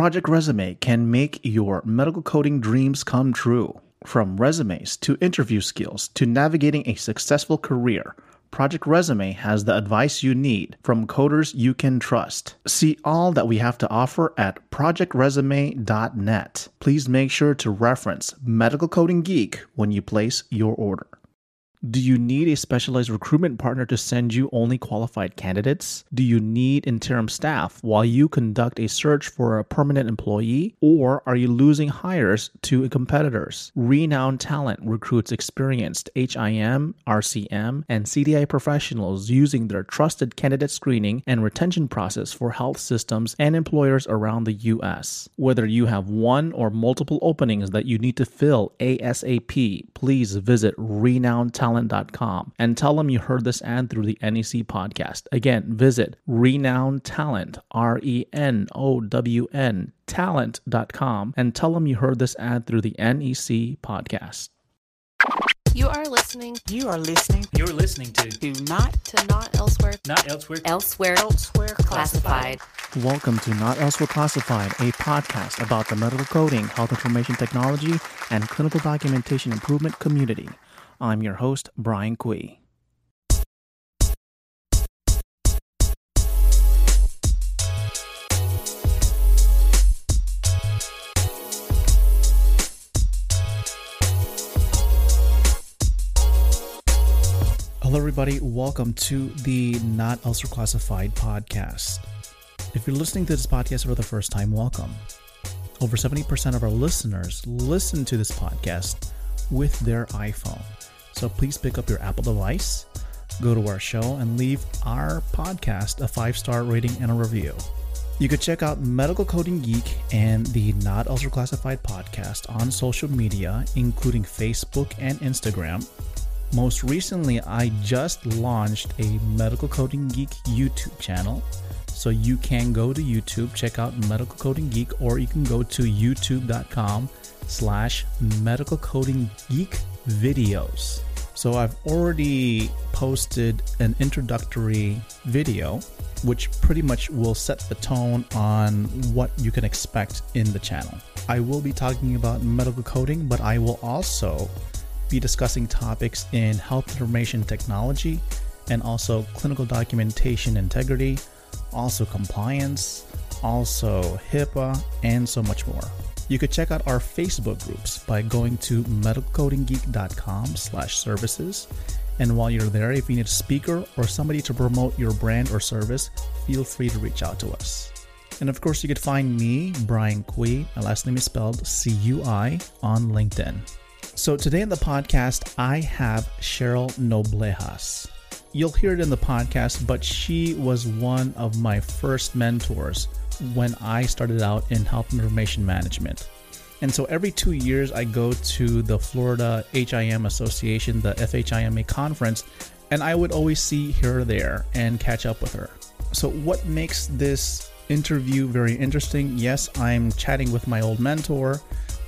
Project Resume can make your medical coding dreams come true. From resumes to interview skills to navigating a successful career, Project Resume has the advice you need from coders you can trust. See all that we have to offer at projectresume.net. Please make sure to reference Medical Coding Geek when you place your order. Do you need a specialized recruitment partner to send you only qualified candidates? Do you need interim staff while you conduct a search for a permanent employee? Or are you losing hires to competitors? Renowned Talent recruits experienced HIM, RCM, and CDI professionals using their trusted candidate screening and retention process for health systems and employers around the U.S. Whether you have one or multiple openings that you need to fill ASAP, please visit Renowned Talent talent.com and tell them you heard this ad through the NEC podcast. Again, visit renowned talent, R E N O W N talent.com and tell them you heard this ad through the NEC podcast. You are listening. You are listening. You're listening to Do not to Not Elsewhere. Not Elsewhere. Elsewhere, elsewhere classified. Welcome to Not Elsewhere Classified, a podcast about the medical coding, health information technology, and clinical documentation improvement community. I'm your host, Brian Cui. Hello, everybody. Welcome to the Not Elsewhere Classified podcast. If you're listening to this podcast for the first time, welcome. Over 70% of our listeners listen to this podcast with their iPhone. So please pick up your Apple device, go to our show, and leave our podcast a five star rating and a review. You could check out Medical Coding Geek and the Not Elsewhere Classified podcast on social media, including Facebook and Instagram. Most recently, I just launched a Medical Coding Geek YouTube channel. So you can go to YouTube, check out Medical Coding Geek, or you can go to youtube.com slash medical coding geek videos. So I've already posted an introductory video, which pretty much will set the tone on what you can expect in the channel. I will be talking about medical coding, but I will also be discussing topics in health information technology and also clinical documentation integrity, also compliance, also HIPAA, and so much more. You could check out our Facebook groups by going to medicalcodinggeek.com slash services. And while you're there, if you need a speaker or somebody to promote your brand or service, feel free to reach out to us. And of course, you could find me, Brian Cui, my last name is spelled C U I, on LinkedIn. So today in the podcast, I have Cheryl Noblejas. You'll hear it in the podcast, but she was one of my first mentors when I started out in health information management. And so every two years, I go to the Florida HIM Association, the FHIMA conference, and I would always see her there and catch up with her. So, what makes this interview very interesting? Yes, I'm chatting with my old mentor,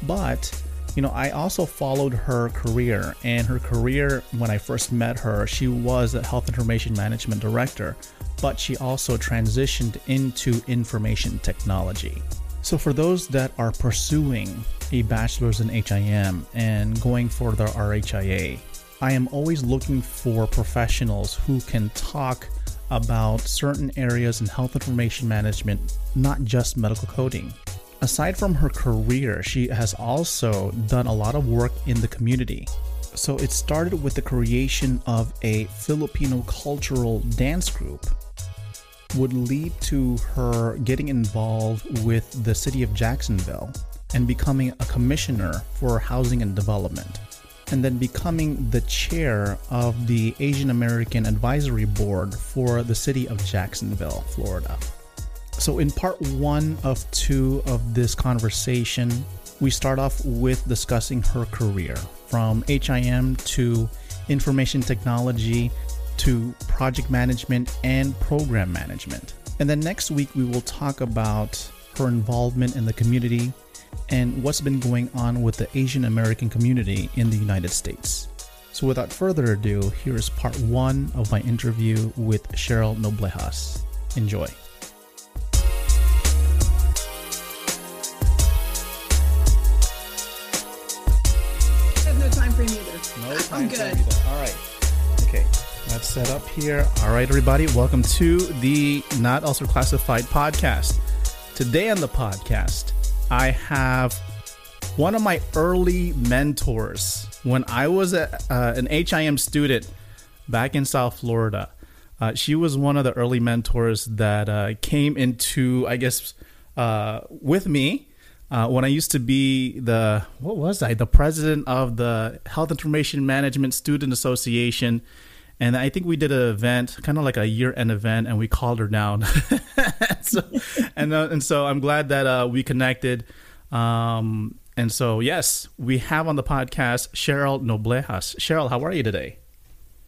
but you know, I also followed her career, and her career when I first met her, she was a health information management director, but she also transitioned into information technology. So, for those that are pursuing a bachelor's in HIM and going for their RHIA, I am always looking for professionals who can talk about certain areas in health information management, not just medical coding. Aside from her career, she has also done a lot of work in the community. So it started with the creation of a Filipino cultural dance group would lead to her getting involved with the city of Jacksonville and becoming a commissioner for housing and development and then becoming the chair of the Asian American Advisory Board for the city of Jacksonville, Florida. So, in part one of two of this conversation, we start off with discussing her career from HIM to information technology to project management and program management. And then next week, we will talk about her involvement in the community and what's been going on with the Asian American community in the United States. So, without further ado, here is part one of my interview with Cheryl Noblejas. Enjoy. I have no time frame either. No time I'm good. All right. Let's set up here. All right, everybody. Welcome to the Not Also Classified podcast. Today on the podcast, I have one of my early mentors when I was a, uh, an HIM student back in South Florida. Uh, she was one of the early mentors that uh, came into, I guess, uh, with me uh, when I used to be the what was I the president of the Health Information Management Student Association, and I think we did an event, kind of like a year end event, and we called her down. so, and uh, and so I'm glad that uh, we connected. Um, and so yes, we have on the podcast Cheryl Noblejas. Cheryl, how are you today?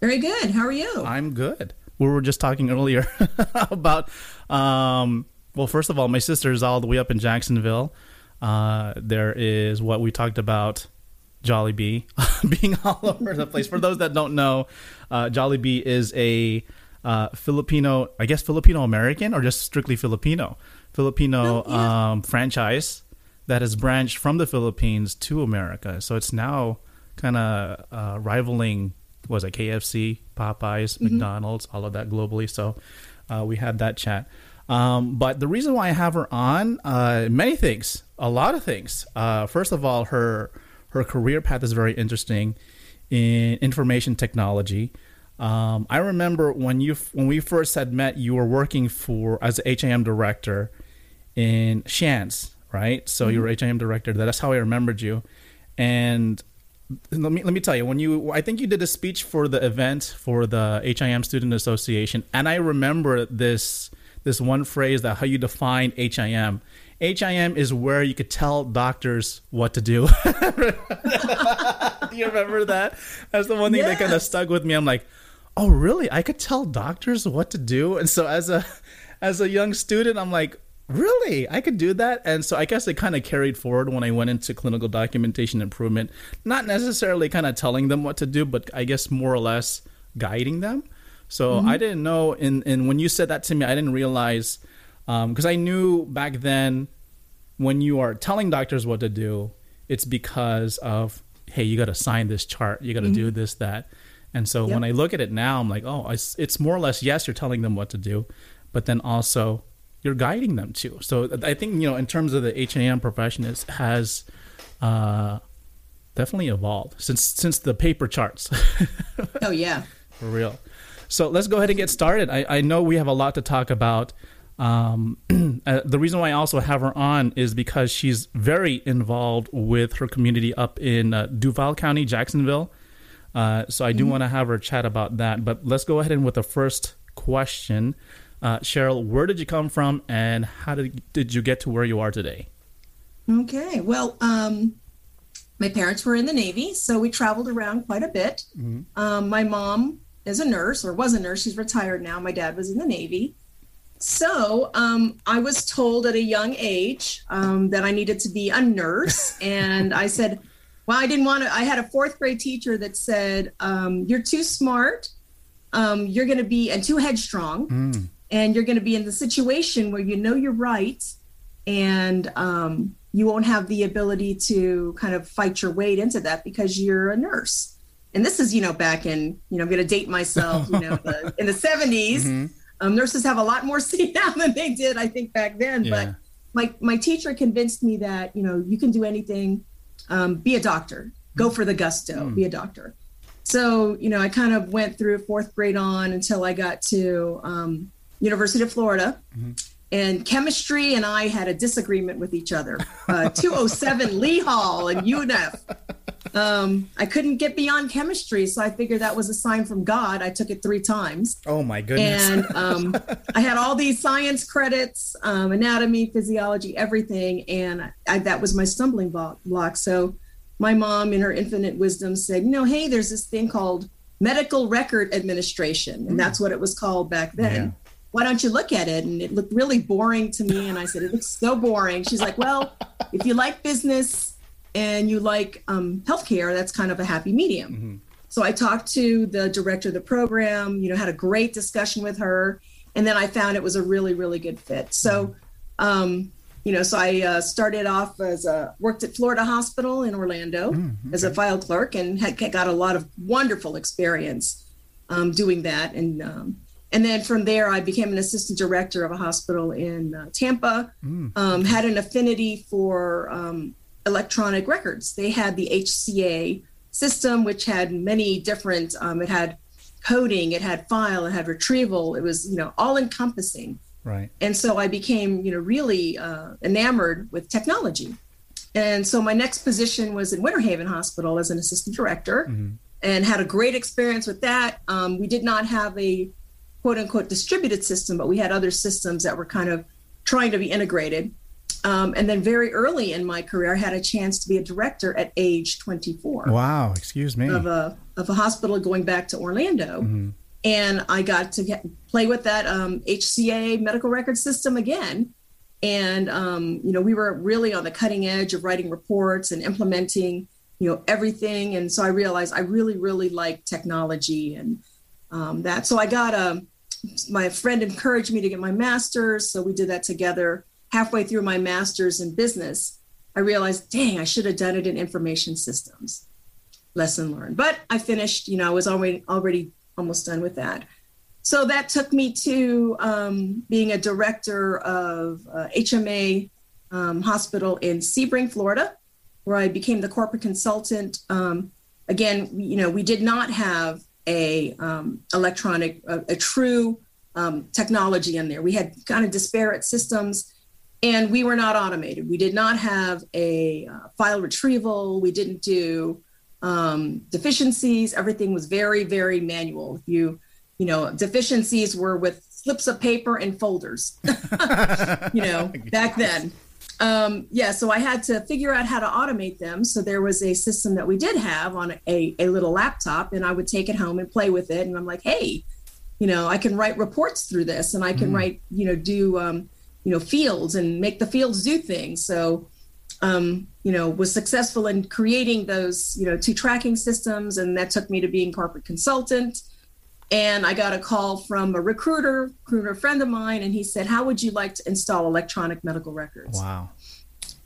Very good. How are you? I'm good. We were just talking earlier about, um, well, first of all, my sister is all the way up in Jacksonville. Uh, there is what we talked about, Jollibee being all over the place. For those that don't know, uh, Jollibee is a uh, Filipino, I guess Filipino American or just strictly Filipino, Filipino Oh, yeah. um, franchise that has branched from the Philippines to America. So it's now kind of uh, rivaling, was it KFC, Popeyes, McDonald's, all of that globally. So uh, we had that chat. Um, but the reason why I have her on, uh, many things, a lot of things. Uh, first of all, her her career path is very interesting in information technology. Um, I remember when you when we first had met, you were working for as a HIM director in Shands, right? So you were HIM director. That's how I remembered you. And let me let me tell you, when you I think you did a speech for the event for the HIM Student Association, and I remember this this one phrase that how you define HIM. HIM is where you could tell doctors what to do. do you remember that? That's the one thing that kind of stuck with me. I'm like, oh really? I could tell doctors what to do. And so as a as a young student, I'm like, really? I could do that? And so I guess it kind of carried forward when I went into clinical documentation improvement. Not necessarily kind of telling them what to do, but I guess more or less guiding them. So mm-hmm. I didn't know. And and when you said that to me, I didn't realize Um, because I knew back then when you are telling doctors what to do, it's because of hey, you got to sign this chart, you got to do mm-hmm. this that. And so when I look at it now, I'm like, oh, it's, it's more or less yes, you're telling them what to do, but then also you're guiding them too. So uh, I think you know, in terms of the HAM profession, is has uh, definitely evolved since since the paper charts. oh yeah. For real. So let's go ahead and get started. I, I know we have a lot to talk about. Um, uh, the reason why I also have her on is because she's very involved with her community up in uh, Duval County, Jacksonville. Uh, so I do want to have her chat about that. But let's go ahead and with the first question. Uh, Cheryl, where did you come from and how did, did you get to where you are today? Okay. Well, um, my parents were in the Navy, so we traveled around quite a bit. Um, my mom is a nurse, or was a nurse. She's retired now. My dad was in the Navy. So um, I was told at a young age um, that I needed to be a nurse. and I said, well, I didn't want to. I had a fourth grade teacher that said, um, You're too smart. Um, you're going to be, and too headstrong. And you're going to be in the situation where you know you're right and um, you won't have the ability to kind of fight your way into that because you're a nurse. And this is, you know, back in, you know, I'm going to date myself, you know, the, in the 70s. Um, nurses have a lot more say now than they did, I think, back then. Yeah. But my my teacher convinced me that you know you can do anything. Um, be a doctor. Go for the gusto. Be a doctor. So you know, I kind of went through fourth grade on until I got to um, University of Florida. And chemistry and I had a disagreement with each other. Uh, 207 Lee Hall and UNF. Um, I couldn't get beyond chemistry, so I figured that was a sign from God. I took it three times Oh my goodness. and um, I had all these science credits, um, anatomy, physiology, everything, and I, that was my stumbling block. So my mom, in her infinite wisdom, said, "You know, hey, there's this thing called medical record administration, and that's what it was called back then." Yeah. Why don't you look at it? And it looked really boring to me. And I said, It looks so boring. She's like, Well, if you like business and you like um, healthcare, that's kind of a happy medium. So I talked to the director of the program, you know, had a great discussion with her. And then I found it was a really, really good fit. So um, you know, so I uh, started off as a worked at Florida Hospital in Orlando Mm, as a file clerk and had got a lot of wonderful experience um, doing that. And um, and then from there, I became an assistant director of a hospital in uh, Tampa. Mm. Um, had an affinity for um, electronic records. They had the HCA system, which had many different. Um, it had coding, it had file, it had retrieval. It was you know all encompassing Right. and so I became, you know, really uh, enamored with technology. And so my next position was in Winter Haven Hospital as an assistant director, Mhm. and had a great experience with that. Um, we did not have a quote unquote distributed system, but we had other systems that were kind of trying to be integrated. Um, and then very early in my career, I had a chance to be a director at age 24 Wow. Excuse me. of a of a hospital going back to Orlando, Mhm. and I got to get, play with that um, HCA medical record system again. And um, you know, we were really on the cutting edge of writing reports and implementing, you know, everything. And so I realized I really, really like technology and um, that. So I got a. My friend encouraged me to get my master's, so we did that together. Halfway through my master's in business, I realized, dang, I should have done it in information systems lesson learned. But I finished, you know, I was already already almost done with that. So that took me to um, being a director of uh, HMA um, hospital in Sebring, Florida, where I became the corporate consultant. Um, again, you know, we did not have a um, electronic, a, a true um, technology in there. We had kind of disparate systems and we were not automated. We did not have a uh, file retrieval. We didn't do um, deficiencies. Everything was very, very manual. If you, you know, deficiencies were with slips of paper and folders. you know, back then. Um, yeah, so I had to figure out how to automate them. So there was a system that we did have on a, a little laptop, and I would take it home and play with it. And I'm like, hey, you know, I can write reports through this, and I can write, you know, do, um, you know, fields and make the fields do things. So, um, you know, was successful in creating those, you know, two tracking systems, and that took me to being corporate consultant. And I got a call from a recruiter, recruiter friend of mine, and he said, "How would you like to install electronic medical records?" Wow.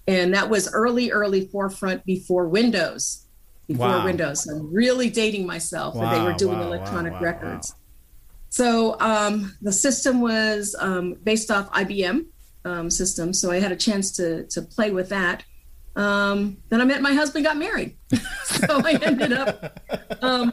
And that was early, early forefront before Windows. Before Wow. Windows, I'm really dating myself. and they were doing wow, electronic wow, wow, records. So um, the system was um, based off IBM um, system. So I had a chance to to play with that. Um, then I met my husband, got married. so I ended up um,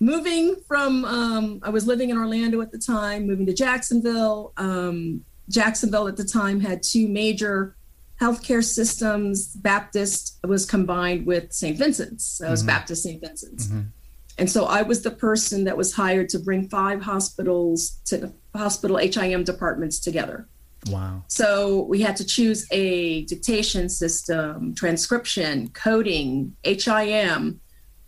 moving from. Um, I was living in Orlando at the time, moving to Jacksonville. Um, Jacksonville at the time had two major healthcare systems. Baptist was combined with St. Vincent's. So it was Baptist St. Vincent's. And so I was the person that was hired to bring five hospitals to the hospital HIM departments together. Wow. So we had to choose a dictation system, transcription, coding, HIM,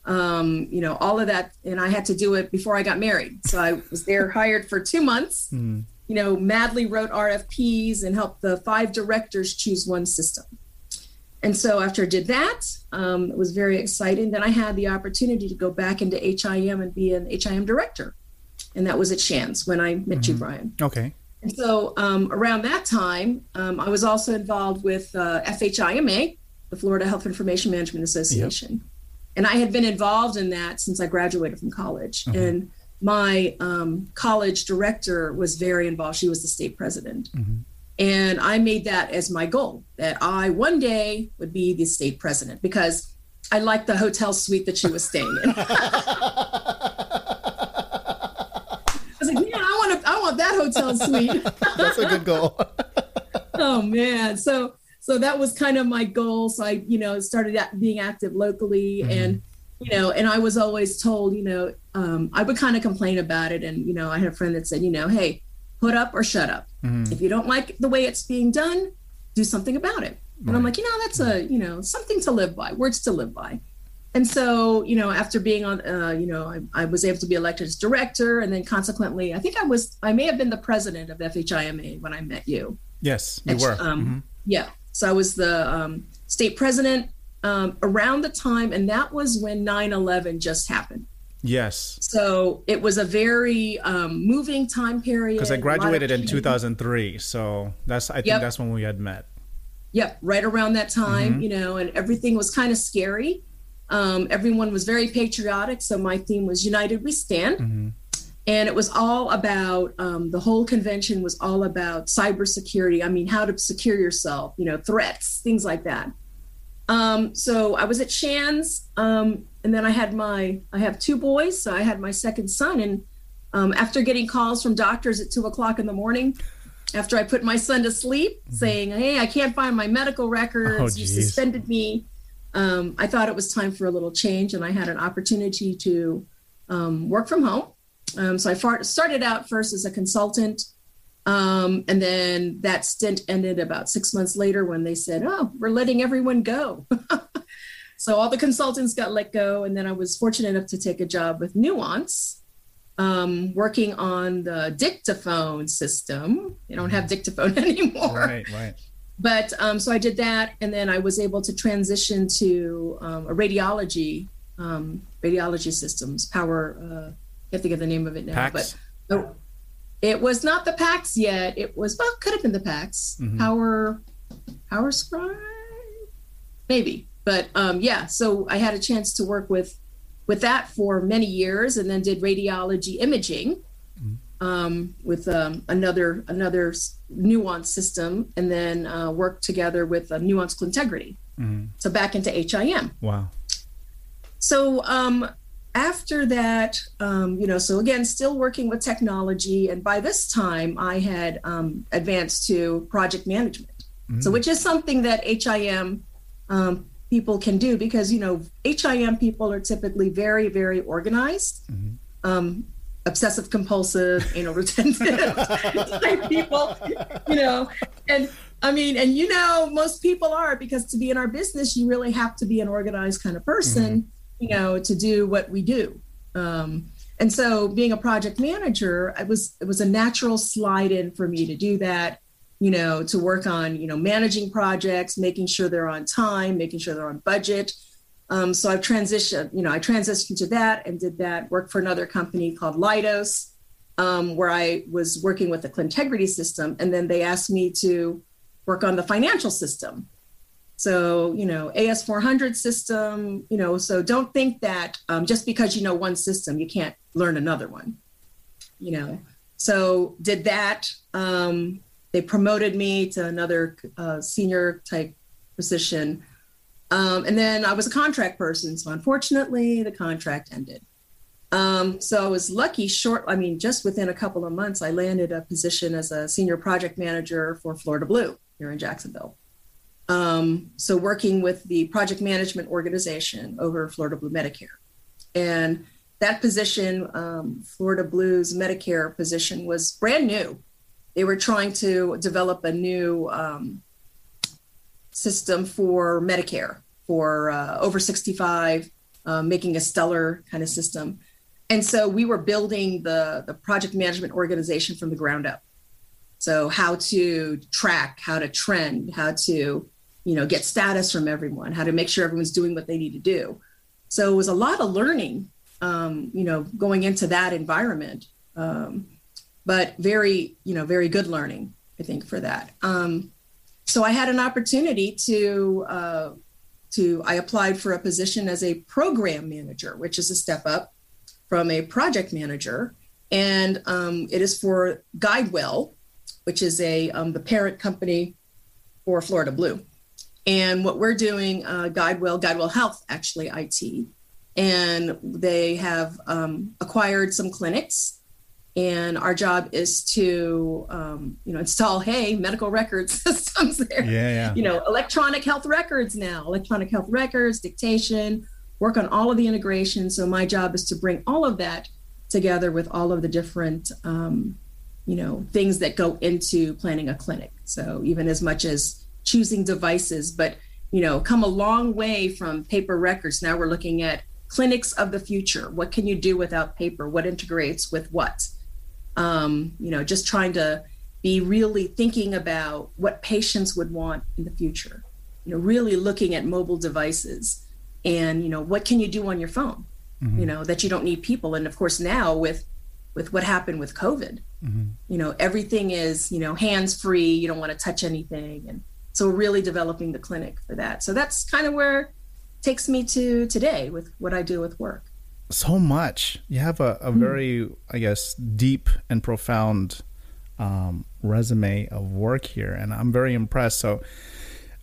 um, you know, all of that. And I had to do it before I got married. So I was there hired for two months, Mm. you know, madly wrote RFPs and helped the five directors choose one system. And so after I did that, um, it was very exciting. Then I had the opportunity to go back into HIM and be an HIM director. And that was at Shands when I met you, Brian. Okay. And so um, around that time, um, I was also involved with uh, FHIMA, the Florida Health Information Management Association. And I had been involved in that since I graduated from college. And my um, college director was very involved. She was the state president. And I made that as my goal that I one day would be the state president because I liked the hotel suite that she was staying in. I was like, yeah, I want to, I want that hotel suite. That's a good goal. oh man so so that was kind of my goal so i you know started at being active locally and you know and i was always told you know um, i would kind of complain about it and you know i had a friend that said you know hey put up or shut up. If you don't like the way it's being done do something about it. And i'm like you know that's a you know something to live by words to live by. And so you know after being on uh, you know I, I was able to be elected as director. And then consequently i think i was i may have been the president of fhima when i met you. Yes, you Ex- were. Um, Yeah. So I was the um, state president um, around the time, and that was when 9 11 just happened. Yes. So it was a very um, moving time period. Because I graduated in 2003, so that's I think Yep. that's when we had met. Yep, right around that time, Mhm. you know, and everything was kind of scary. Um, everyone was very patriotic. So my theme was United We Stand. hmm And it was all about um, the whole convention was all about cybersecurity. I mean, how to secure yourself, you know, threats, things like that. Um, so I was at Shands um, and then I had my I have two boys, so I had my second son, and um, after getting calls from doctors at two o'clock in the morning, after I put my son to sleep, saying, "Hey, I can't find my medical records. Oh, you suspended me," um, I thought it was time for a little change, and I had an opportunity to um, work from home. Um, so I far- started out first as a consultant, um, and then that stint ended about six months later when they said, "Oh, we're letting everyone go." so all the consultants got let go, and then I was fortunate enough to take a job with Nuance, um, working on the dictaphone system. They don't have dictaphone anymore Right, right. but um, so I did that, and then I was able to transition to um, a radiology, um, radiology systems, power. Uh, I can't think of the name of it now, PACS? but oh, it was not the PACS yet. It was well, could have been the PACS. Mhm. Power, Power Scribe, maybe. But um, yeah, so I had a chance to work with with that for many years, and then did radiology imaging um, with um, another another nuance system, and then uh, worked together with uh, Nuance Clintegrity. Mhm. So back into HIM. Wow. So um, after that, um, you know, so again, still working with technology, and by this time, I had um, advanced to project management. So, Mm. which is something that HIM um, people can do because you know HIM people are typically very, very organized, Mhm. um, obsessive compulsive, anal retentive type people, you know, and I mean, and you know, most people are because to be in our business, you really have to be an organized kind of person, you know, to do what we do. Um, and so, being a project manager, it was it was a natural slide in for me to do that you know, to work on, you know, managing projects, making sure they're on time, making sure they're on budget. Um, so I've transitioned, you know, I transitioned to that and did that, worked for another company called Leidos, um, where I was working with the Clintegrity system. And then they asked me to work on the financial system. So, you know, AS400 system, you know, so don't think that um, just because you know one system, you can't learn another one, you know. So did that. Um, they promoted me to another uh, senior type position. Um, and then I was a contract person. So unfortunately, the contract ended. Um, so I was lucky, short, I mean, just within a couple of months, I landed a position as a senior project manager for Florida Blue here in Jacksonville. Um, so working with the project management organization over Florida Blue Medicare. And that position, um, Florida Blue's Medicare position, was brand new they were trying to develop a new um, system for Medicare for uh, over 65, uh, making a stellar kind of system. And so we were building the, the project management organization from the ground up. So how to track, how to trend, how to, you know, get status from everyone, how to make sure everyone's doing what they need to do. So it was a lot of learning, um, you know, going into that environment. Um, but very, you know, very good learning, I think, for that. Um, so I had an opportunity to uh, to I applied for a position as a program manager, which is a step up from a project manager, and um, it is for GuideWell, which is a um, the parent company for Florida Blue. And what we're doing, uh, GuideWell, GuideWell Health, actually IT, and they have um, acquired some clinics and our job is to um, you know install hey medical record systems there. Yeah, yeah. you know electronic health records now electronic health records dictation work on all of the integration so my job is to bring all of that together with all of the different um, you know things that go into planning a clinic. So even as much as choosing devices but you know come a long way from paper records. Now we're looking at clinics of the future. What can you do without paper? What integrates with what um, you know, just trying to be really thinking about what patients would want in the future. You know, really looking at mobile devices and you know what can you do on your phone. you know, that you don't need people. And of course, now with with what happened with COVID, you know, everything is you know hands free. You don't want to touch anything, and so we're really developing the clinic for that. So that's kind of where it takes me to today with what I do with work. So much. You have a, a very, I guess, deep and profound um, resume of work here, and I'm very impressed. So,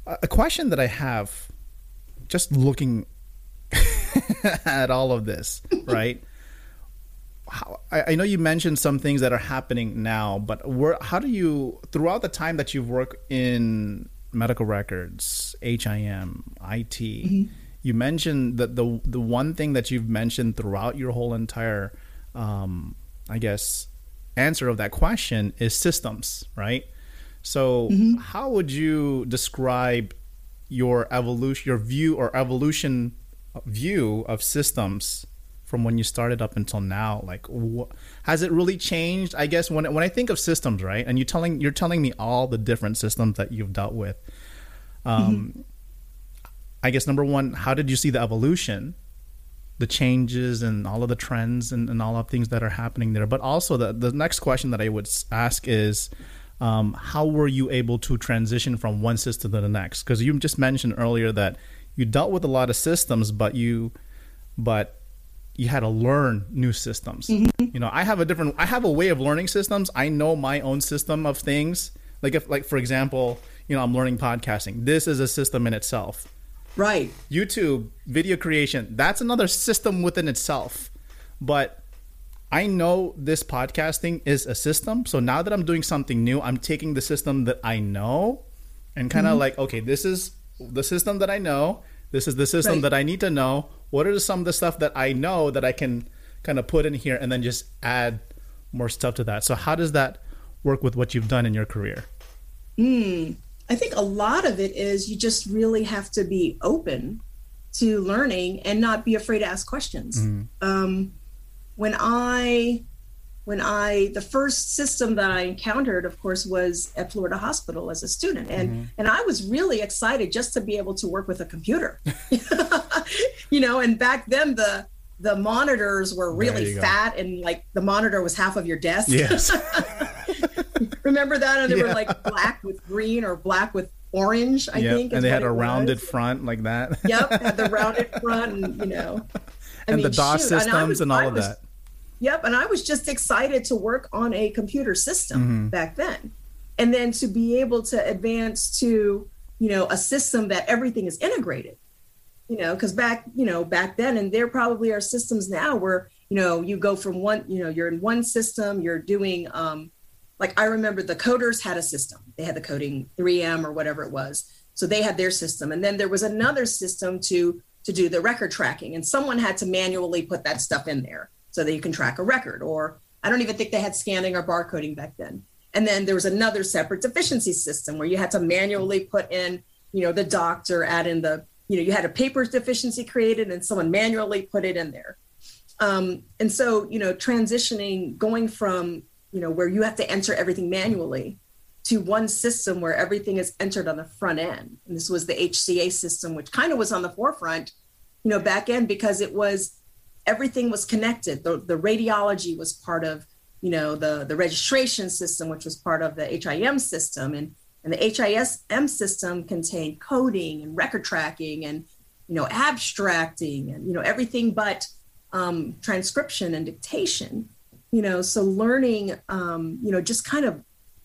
a question that I have, just looking at all of this, right? How, I, I know you mentioned some things that are happening now, but where, how do you, throughout the time that you've worked in medical records, HIM, IT, you mentioned that the the one thing that you've mentioned throughout your whole entire, um, I guess, answer of that question is systems, right? So, how would you describe your evolution, your view or evolution view of systems from when you started up until now? Like, wh- has it really changed? I guess when when I think of systems, right, and you telling you're telling me all the different systems that you've dealt with. Um, I guess number one, how did you see the evolution, the changes, and all of the trends and, and all of things that are happening there? But also, the the next question that I would ask is. Um, how were you able to transition from one system to the next? Because you just mentioned earlier that you dealt with a lot of systems, but you, but you had to learn new systems. You know, I have a different, I have a way of learning systems. I know my own system of things. Like if, like for example, you know, I'm learning podcasting. This is a system in itself. Right. YouTube video creation, that's another system within itself. But I know this podcasting is a system. So now that I'm doing something new, I'm taking the system that I know and kind of mm-hmm. like, okay, this is the system that I know. This is the system Right. that I need to know. What are some of the stuff that I know that I can kind of put in here and then just add more stuff to that? So how does that work with what you've done in your career? Hmm. I think a lot of it is you just really have to be open to learning and not be afraid to ask questions. Um, when I, when I, the first system that I encountered, of course, was at Florida Hospital as a student, and and I was really excited just to be able to work with a computer, you know. And back then the the monitors were really you go. fat, and like the monitor was half of your desk. Yes. Remember that? And they Yeah. were like black with green or black with orange, I Yep. think. And they had a rounded was. front like that. Yep, had the rounded front, and you know. I and the DOS shoot, systems was- and all I of that. Yep, and I was just excited to work on a computer system Mm-hmm. back then, and then to be able to advance to you know a system that everything is integrated. You know, because back you know back then, and there probably are systems now where you know you go from one you know you're in one system, you're doing um, like I remember the coders had a system. They had the coding 3M or whatever it was. So they had their system. And then there was another system to to do the record tracking. And someone had to manually put that stuff in there so that you can track a record. Or I don't even think they had scanning or barcoding back then. And then there was another separate deficiency system where you had to manually put in, you know, the doctor, add in the, you know, you had a paper deficiency created and someone manually put it in there. Um, and so, you know, transitioning, going from, you know, where you have to enter everything manually to one system where everything is entered on the front end. And this was the HCA system, which kind of was on the forefront, you know, back end because it was everything was connected. The, the radiology was part of, you know, the, the registration system, which was part of the HIM system. And, and the HISM system contained coding and record tracking and, you know, abstracting and, you know, everything but um, transcription and dictation, you know, so learning, um, you know, just kind of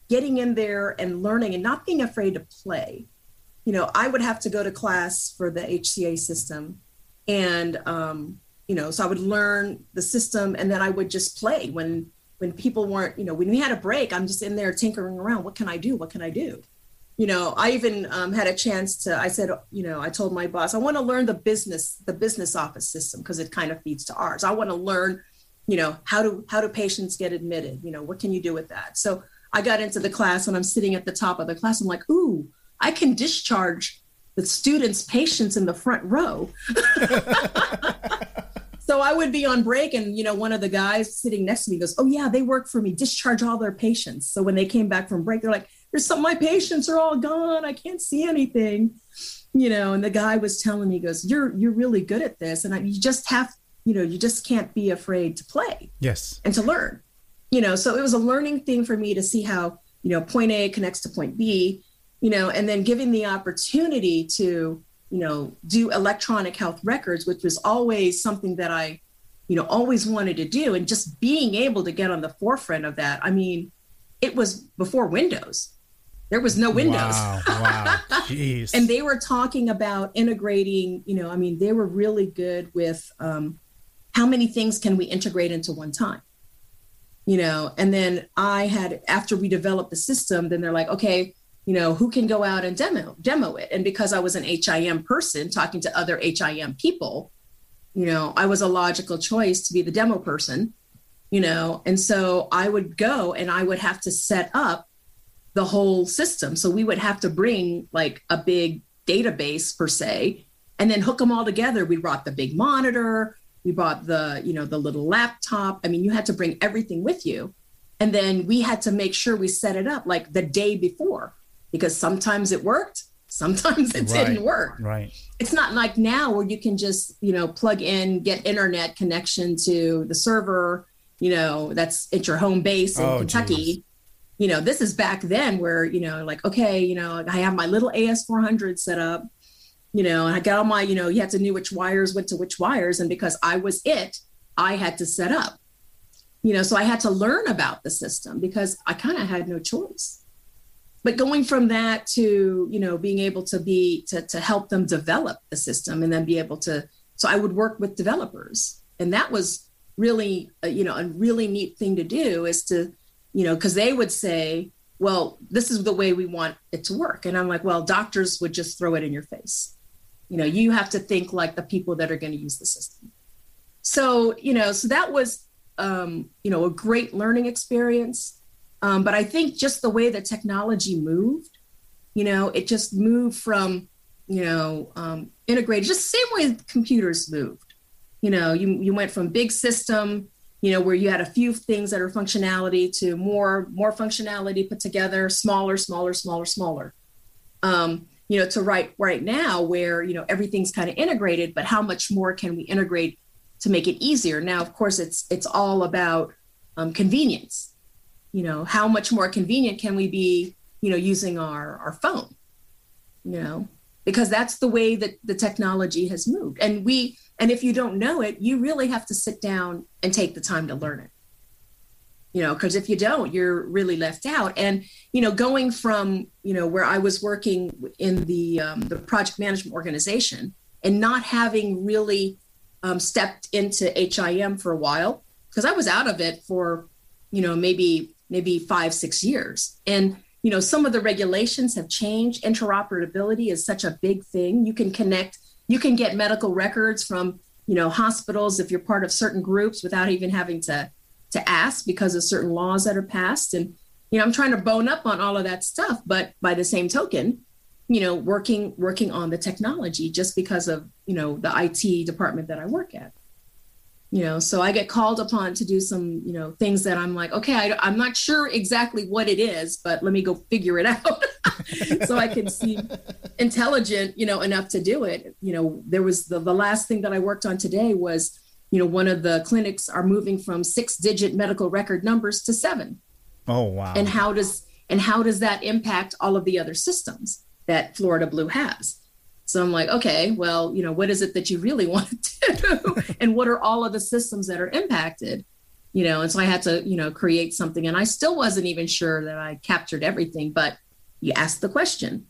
getting in there and learning and not being afraid to play. You know, I would have to go to class for the HCA system and um, you know, so I would learn the system and then I would just play when when people weren't, you know, when we had a break, I'm just in there tinkering around. What can I do? What can I do? You know, I even um, had a chance to. I said, you know, I told my boss, I want to learn the business, the business office system because it kind of feeds to ours. I want to learn, you know, how do how do patients get admitted? You know, what can you do with that? So I got into the class and I'm sitting at the top of the class. I'm like, ooh, I can discharge the students' patients in the front row. so I would be on break, and you know, one of the guys sitting next to me goes, "Oh yeah, they work for me. Discharge all their patients." So when they came back from break, they're like, "There's some my patients are all gone. I can't see anything." You know, and the guy was telling me, he "Goes, you're you're really good at this, and I, you just have you know, you just can't be afraid to play Yes. and to learn. You know, so it was a learning thing for me to see how, you know, point A connects to point B, you know, and then giving the opportunity to, you know, do electronic health records, which was always something that I, you know, always wanted to do. And just being able to get on the forefront of that. I mean, it was before Windows. There was no Windows. Wow. Wow. Jeez. and they were talking about integrating you know i mean they were really good with um, how many things can we integrate into one time? You know and then i had after we developed the system then they're like okay you know who can go out and demo demo it? And because i was an him person talking to other him people you know i was a logical choice to be the demo person you know? And so i would go and i would have to set up the whole system. So we would have to bring like a big database per se and then hook them all together. We brought the big monitor we bought the you know the little laptop i mean you had to bring everything with you and then we had to make sure we set it up like the day before because sometimes it worked sometimes it Right. didn't work right. it's not like now where you can just you know plug in get internet connection to the server you know that's at your home base in Oh, kentucky geez. you know this is back then where you know like okay you know i have my little as400 set up you know i got all my you know you had to know which wires went to which wires. And because i was it i had to set up you know so i had to learn about the system because i kind of had no choice. But going from that to you know being able to be to, to help them develop the system and then be able to so i would work with developers. And that was really uh, you know a really neat thing to do is to you know because they would say well this is the way we want it to work. And i'm like well doctors would just throw it in your face you know you have to think like the people that are going to use the system. So you know so that was um, you know a great learning experience. Um, but i think just the way the technology moved you know it just moved from you know um, integrated just same way computers moved. You know you, you went from big system you know where you had a few things that are functionality to more more functionality put together smaller smaller smaller smaller. Um, you know to right right now where you know everything's kind of integrated but how much more can we integrate to make it easier? Now of course it's it's all about um, convenience. You know how much more convenient can we be you know using our our phone? You know because that's the way that the technology has moved. And we and if you don't know it you really have to sit down and take the time to learn it you know because if you don't you're really left out. And you know going from you know where i was working in the um, the project management organization and not having really um, stepped into him for a while because i was out of it for you know maybe maybe five six years. And you know some of the regulations have changed. Interoperability is such a big thing. You can connect you can get medical records from you know hospitals if you're part of certain groups without even having to to ask because of certain laws that are passed. And you know i'm trying to bone up on all of that stuff but by the same token you know working working on the technology just because of you know the it department that i work at. You know so i get called upon to do some you know things that i'm like okay I, i'm not sure exactly what it is but let me go figure it out. So i can seem intelligent you know enough to do it. You know there was the, the last thing that i worked on today was you know one of the clinics are moving from six digit medical record numbers to seven. Oh wow. and how does and how does that impact all of the other systems that florida blue has? So i'm like okay well you know what is it that you really want to do? And what are all of the systems that are impacted? You know and so i had to you know create something. And i still wasn't even sure that i captured everything but you ask the question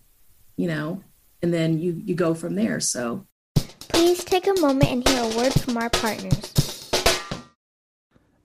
you know and then you you go from there. So Please take a moment and hear a word from our partners.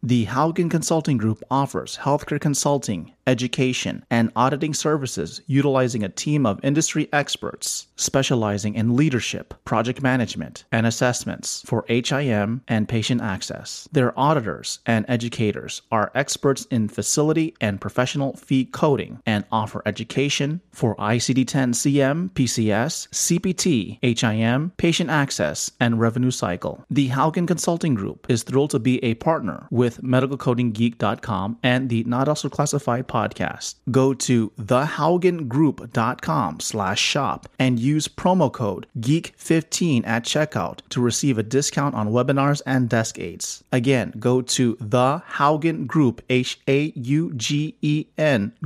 The Haugen Consulting Group offers healthcare consulting, education, and auditing services utilizing a team of industry experts specializing in leadership, project management, and assessments for HIM and patient access. Their auditors and educators are experts in facility and professional fee coding and offer education for ICD 10 CM, PCS, CPT, HIM, patient access, and revenue cycle. The Haugen Consulting Group is thrilled to be a partner with with medicalcodinggeek.com and the Not Also Classified podcast. Go to thehaugengroup.com slash shop and use promo code GEEK15 at checkout to receive a discount on webinars and desk aids. Again, go to the Haugen Group, H-A-U-G-E-N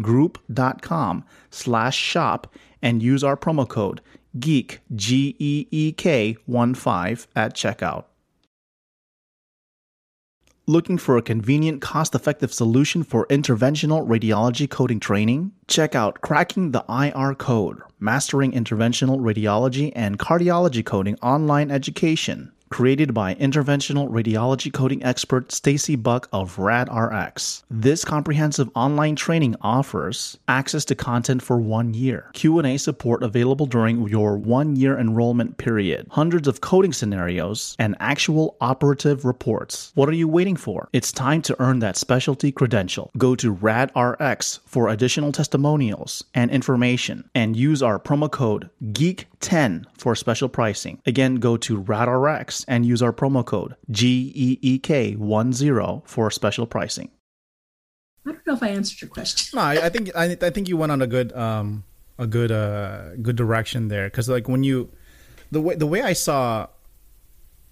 group.com slash shop and use our promo code GEEK, G E E K 1 5 at checkout. Looking for a convenient, cost effective solution for interventional radiology coding training? Check out Cracking the IR Code Mastering Interventional Radiology and Cardiology Coding Online Education created by interventional radiology coding expert Stacy Buck of RadRx. This comprehensive online training offers access to content for 1 year, Q&A support available during your 1-year enrollment period, hundreds of coding scenarios, and actual operative reports. What are you waiting for? It's time to earn that specialty credential. Go to RadRx for additional testimonials and information and use our promo code GEEK10 for special pricing. Again, go to RadRx and use our promo code GEEK10 for special pricing. I don't know if I answered your question. No, I, I think I, I, think you went on a good um a good uh good direction there because like when you the way the way I saw,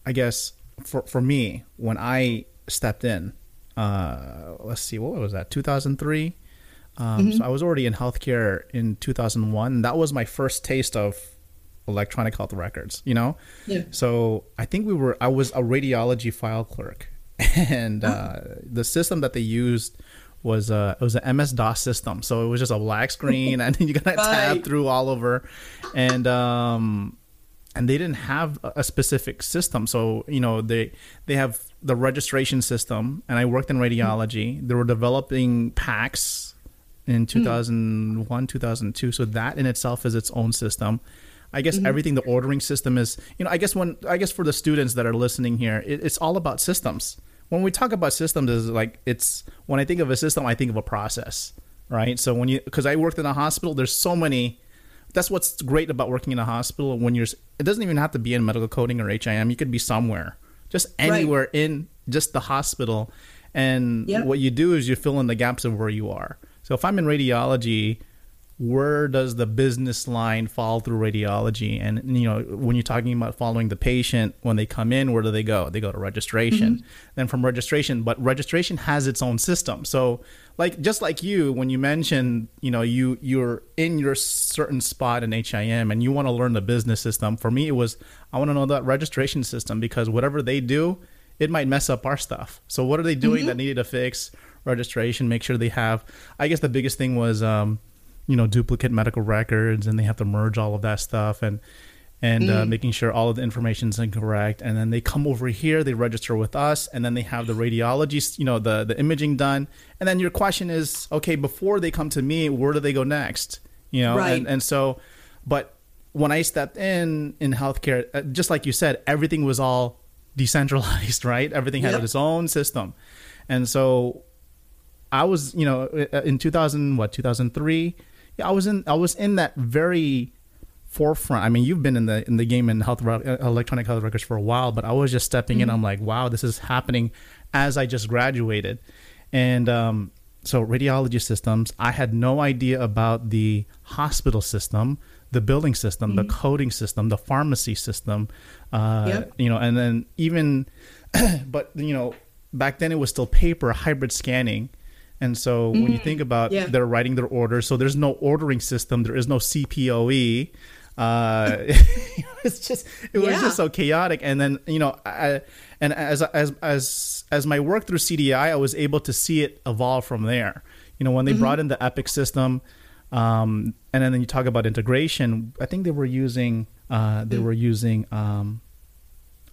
I guess for for me when I stepped in, uh let's see what was that 2003. Um, mm-hmm. So I was already in healthcare in 2001. That was my first taste of electronic health records, you know? Yeah. So I think we were, I was a radiology file clerk. And oh. uh, the system that they used was uh, it was an MS DOS system. So it was just a black screen and you gotta right. tab through all over. And, um, and they didn't have a specific system. So, you know, they, they have the registration system and I worked in radiology. Mm. They were developing PACS in 2001, mm. 2002. So that in itself is its own system. I guess mm-hmm. everything the ordering system is, you know, I guess when I guess for the students that are listening here, it, it's all about systems. When we talk about systems, is like it's when I think of a system, I think of a process, right? So when you because I worked in a hospital, there's so many. That's what's great about working in a hospital. When you're, it doesn't even have to be in medical coding or HIM. You could be somewhere, just anywhere right. in just the hospital, and yep. what you do is you fill in the gaps of where you are. So if I'm in radiology, where does the business line fall through radiology? And you know when you're talking about following the patient when they come in where do they go? They go to registration mm-hmm. then from registration. But registration has its own system. So like just like you when you mentioned you know you you're in your certain spot in HIM and you want to learn the business system for me it was I want to know that registration system because whatever they do it might mess up our stuff. So what are they doing mm-hmm. that needed to fix registration make sure they have I guess the biggest thing was um you know duplicate medical records and they have to merge all of that stuff and and uh, mm. uh, making sure all of the information is incorrect and then they come over here they register with us and then they have the radiology you know the the imaging done and then your question is okay before they come to me where do they go next you know right. and and so but when i stepped in in healthcare uh, just like you said everything was all decentralized right everything had yep. its own system and so i was you know uh, in 2000 what 2003 yeah, I was in I was in that very forefront. I mean, you've been in the in the game in health electronic health records for a while, but I was just stepping mm-hmm. in. I'm like, wow, this is happening as I just graduated, and um, so radiology systems. I had no idea about the hospital system, the building system, mm-hmm. the coding system, the pharmacy system. Uh, yep. You know, and then even, but you know, back then it was still paper, hybrid scanning. And so mm when you mm. think about yeah. they're writing their orders, so there's no ordering system, there is no CPOE. Uh, it's just it was yeah. just so chaotic. And then you know, I, and as as as as my work through CDI, I was able to see it evolve from there. You know, when they mm-hmm. brought in the Epic system, um, and then then you talk about integration. I think they were using uh, they mm were using um,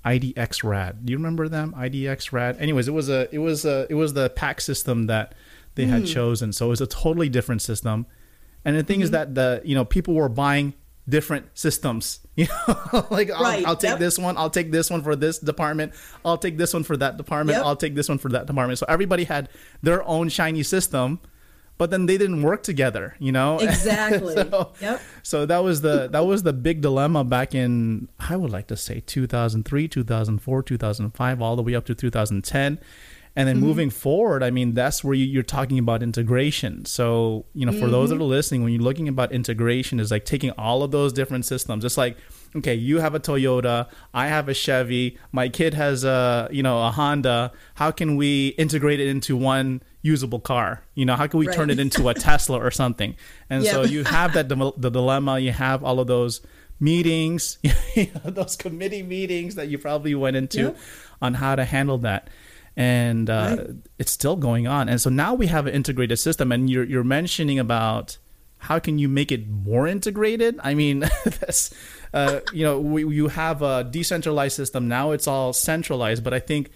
IDX Rad. Do you remember them? IDX Rad. Anyways, it was a it was a it was the pack system that they mm. had chosen. So it's a totally different system. And the thing mm-hmm. is that the you know people were buying different systems. You know, like right. I'll, I'll, take yep. this one, I'll take this one for this department, I'll take this one for that department, yep. I'll take this one for that department. So everybody had their own shiny system, but then they didn't work together. You know, exactly. so, yep. So that was the that was the big dilemma back in I would like to say 2003, 2004, 2005, all the way up to 2010 And then mm-hmm. moving forward, I mean, that's where you, you're talking about integration. So, you know, for those that mm-hmm. are listening, when you're looking about integration, is like taking all of those different systems. It's like, okay, you have a Toyota, I have a Chevy, my kid has a, you know, a Honda. How can we integrate it into one usable car? You know, how can we turn it into a Tesla or something? And so you have that dim- the dilemma. You have all of those meetings, you know, those committee meetings that you probably went into Yep. on how to handle that. And uh, Right. it's still going on. And so now we have an integrated system. And you're you're mentioning about how can you make it more integrated? I mean, that's uh, you know we, you have a decentralized system now. It's all centralized. But I think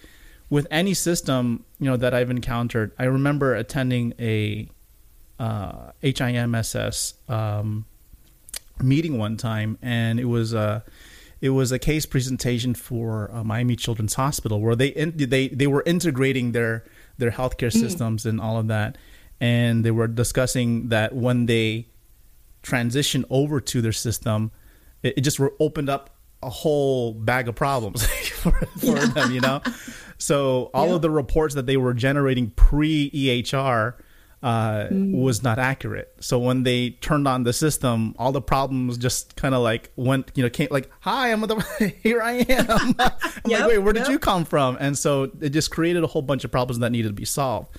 with any system you know that I've encountered, I remember attending a uh, HIMSS um, meeting one time, and it was a it was a case presentation for uh, Miami Children's Hospital where they in, they they were integrating their their healthcare systems and all of that, and they were discussing that when they transition over to their system, it, it just opened up a whole bag of problems for, for them, you know. So all Yeah. of the reports that they were generating pre EHR uh, was not accurate. So when they turned on the system, all the problems just kind of like went, you know, came like, "Hi, I'm the here I am." I'm like, "Wait, where did you come from?" And so it just created a whole bunch of problems that needed to be solved.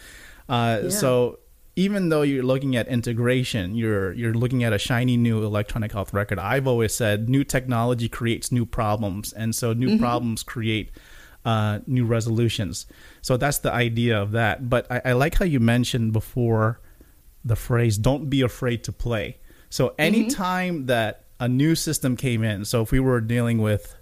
Uh, Yeah. So even though you're looking at integration, you're you're looking at a shiny new electronic health record. I've always said new technology creates new problems, and so new problems create uh, new resolutions. So that's the idea of that. But I, I like how you mentioned before the phrase "don't be afraid to play." So anytime that a new system came in, so if we were dealing with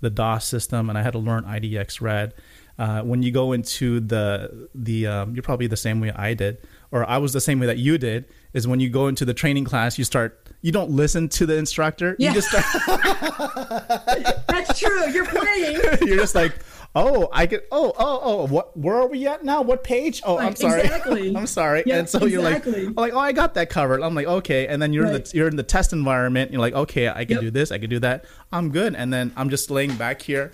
the DOS system and I had to learn IDX Rad. Uh, when you go into the the um, you're probably the same way I did, or I was the same way that you did. Is when you go into the training class, you start you don't listen to the instructor. Yeah. You just start That's true. You're playing. you're just like, oh, I get, oh, oh, oh, what, where are we at now? What page? Oh, I'm sorry, exactly. I'm sorry. Yeah, and so you're like. I'm like, oh, I got that covered. I'm like, okay. And then you're in the you're in the test environment. You're like, okay, I can Yep. do this, I can do that. I'm good. And then I'm just laying back here,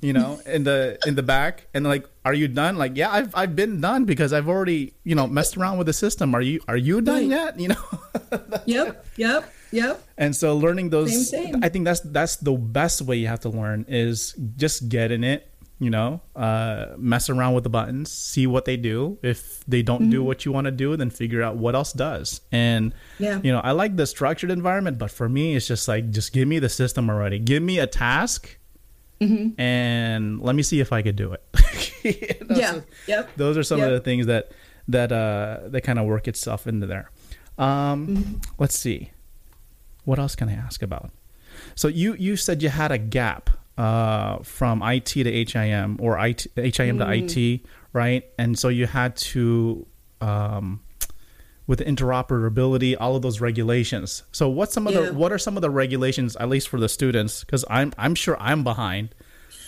you know, in the in the back, and like, are you done? Like, yeah, I've I've been done because I've already you know messed around with the system. Are you are you done Right. yet? You know. Yep. Yep. Yep. And so learning those, Same, same. I think that's that's the best way you have to learn is just get in it. You know, uh, mess around with the buttons, see what they do. If they don't do what you want to do, then figure out what else does. And Yeah. you know, I like the structured environment, but for me, it's just like just give me the system already. Give me a task, and let me see if I could do it. You know, Yeah. so- Yep. those are some of the things that that uh that kind of work itself into there um let's see what else can i ask about so you you said you had a gap uh from it to HIM or it HIM to it right? And so you had to um with interoperability all of those regulations. So what's some of Yeah. the what are some of the regulations at least for the students? Because i'm i'm sure i'm behind.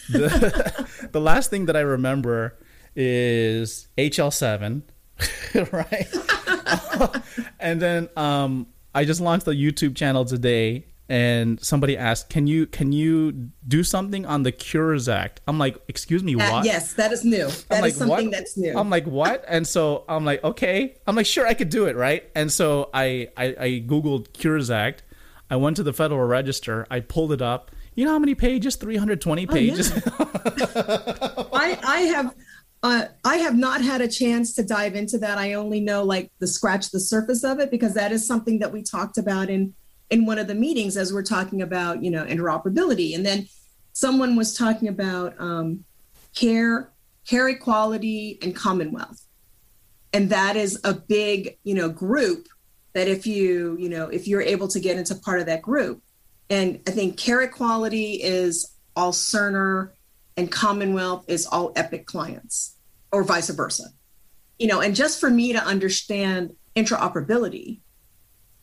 The, the last thing that I remember is HL7, right? and then um, I just launched a YouTube channel today, and somebody asked, "Can you can you do something on the Cures Act?" I'm like, "Excuse me, Uh, what?" yes, that is new. That I'm is like, something what? that's new. I'm like, what? And so I'm like, okay. I'm like, sure, I could do it, right? And so I, I, I Googled Cures Act. I went to the Federal Register. I pulled it up. You know how many pages? 320 pages. I, I have uh, I have not had a chance to dive into that. I only know like the scratch the surface of it because that is something that we talked about in in one of the meetings as we're talking about you know interoperability. And then someone was talking about um, care, Carequality, and Commonwealth, and that is a big you know group that if you you know if you're able to get into part of that group, and I think Carequality is all Cerner and Commonwealth is all Epic clients, or vice versa. You know, and just for me to understand interoperability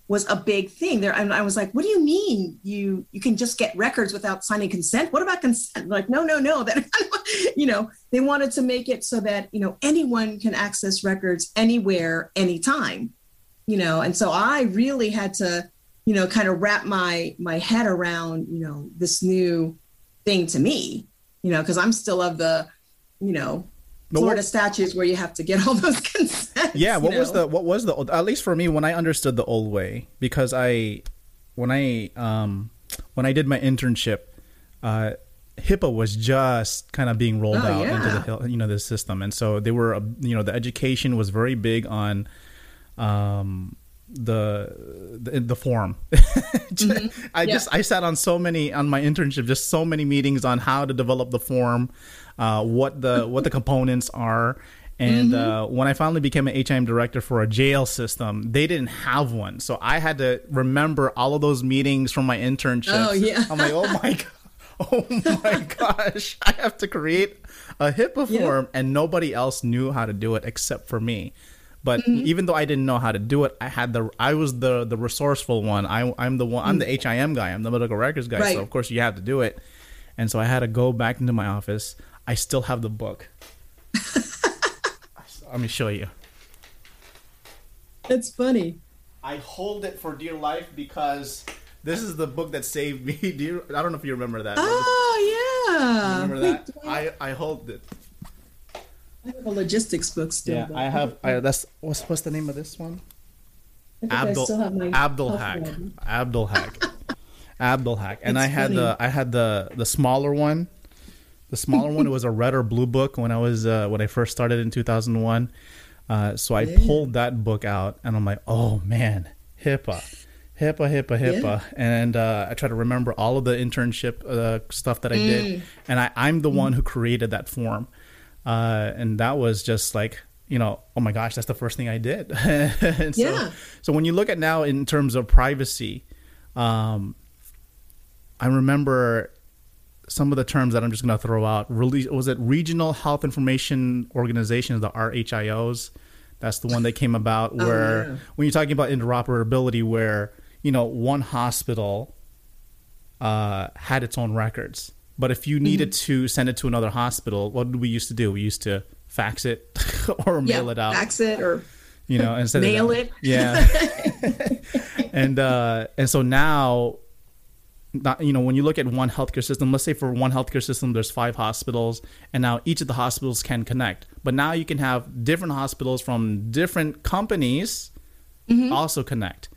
was a big thing there. And I was like, what do you mean you you can just get records without signing consent? What about consent? Like, no, no, no. That you know, they wanted to make it so that, you know, anyone can access records anywhere, anytime. You know, and so I really had to, you know, kind of wrap my my head around, you know, this new thing to me you know, because I'm still of the, you know, No, Florida what- statutes where you have to get all those consents. Yeah, what you was know? the what was the old- at least for me when I understood the old way because I when I um when I did my internship, uh, HIPAA was just kind of being rolled Oh, out into the hill- you know the system, and so they were you know the education was very big on um the the, the form. Mm-hmm. I just I sat on so many on my internship, just so many meetings on how to develop the form, uh, what the what the components are. And Mm-hmm. uh, when I finally became an HIM director for a jail system, they didn't have one, so I had to remember all of those meetings from my internship. Oh, yeah. I'm like, oh my god. Oh my gosh! I have to create a HIPAA Yeah. form, and nobody else knew how to do it except for me. But Mm-hmm. even though I didn't know how to do it, I had the I was the the resourceful one. I I'm the one I'm the HIM guy. I'm the medical records guy. Mm. Right. So of course you have to do it. And so I had to go back into my office. I still have the book. Let me show you. It's funny. I hold it for dear life because this is the book that saved me. Do you, I don't know if you remember that. Oh yeah. remember Wait, that? I, I I hold it. I have a logistics book still. Yeah, though. I have. I, that's what's what's the name of this one? I think I Abdul still have my Abdelhak. one. Abdelhak. Abdelhak. And It's I had funny. the I had the the smaller one. The smaller one it was a red or blue book when I was uh, when I first started in 2001. Uh, so I Yeah. pulled that book out and I'm like, "Oh man, HIPAA. HIPAA, HIPAA, HIPAA." And uh, I try to remember all of the internship uh, stuff that I Mm. did and I I'm the one who created that form. Uh, and that was just like you know, oh my gosh, that's the first thing I did. and so, Yeah. so when you look at now in terms of privacy, um, I remember some of the terms that I'm just going to throw out. Really, was it Regional Health Information Organizations, the RHIOs? That's the one that came about Oh, where yeah. when you're talking about interoperability, where you know one hospital uh, had its own records, but if you needed Mm-hmm. to send it to another hospital, what did we used to do? We used to fax it or mail yeah, it out Fax it or you know, instead Mail of it. Yeah. and uh, and so now, not, you know, when you look at one healthcare system, let's say for one healthcare system, there's five hospitals, and now each of the hospitals can connect. But now you can have different hospitals from different companies Mm-hmm. also connect.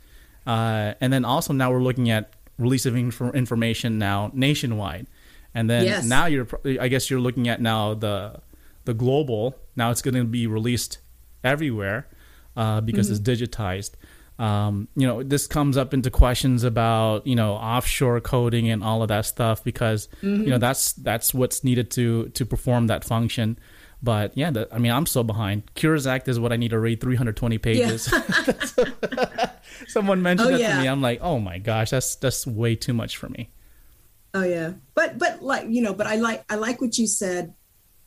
Uh, and then also now we're looking at release of inf- information now nationwide. And then Yes. now you're, I guess you're looking at now the the global. Now it's going to be released everywhere uh, because it's digitized. Um, you know, this comes up into questions about you know offshore coding and all of that stuff because you know that's that's what's needed to to perform that function. But yeah, the, I mean, I'm so behind. Cures Act is what I need to read 320 pages. Someone mentioned Oh, that yeah. to me. I'm like, oh my gosh, that's that's way too much for me. Oh yeah, but but like you know, but I like I like what you said,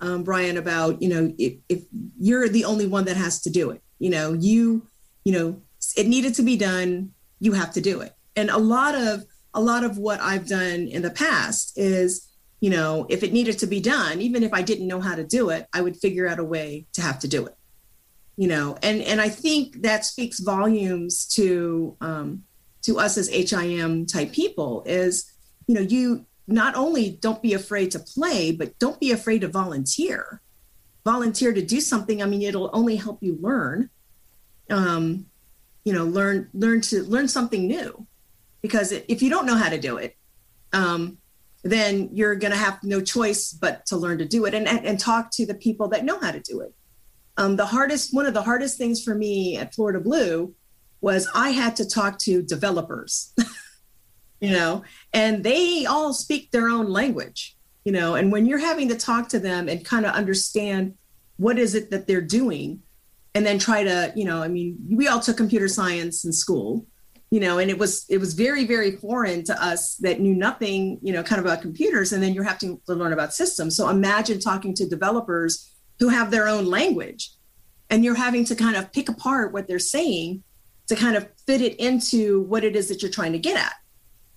um, Brian, about you know if, if you're the only one that has to do it, you know you you know it needed to be done, you have to do it. And a lot of a lot of what I've done in the past is you know if it needed to be done, even if I didn't know how to do it, I would figure out a way to have to do it. You know, and and I think that speaks volumes to um, to us as HIM type people is you know you not only don't be afraid to play but don't be afraid to volunteer volunteer to do something i mean it'll only help you learn um you know learn learn to learn something new. Because if you don't know how to do it um then you're going to have no choice but to learn to do it and, and and talk to the people that know how to do it. Um the hardest one of the hardest things for me at florida blue was i had to talk to developers you know and they all speak their own language you know and when you're having to talk to them and kind of understand what is it that they're doing and then try to you know i mean we all took computer science in school you know and it was it was very very foreign to us that knew nothing you know kind of about computers and then you're having to learn about systems so imagine talking to developers who have their own language and you're having to kind of pick apart what they're saying to kind of fit it into what it is that you're trying to get at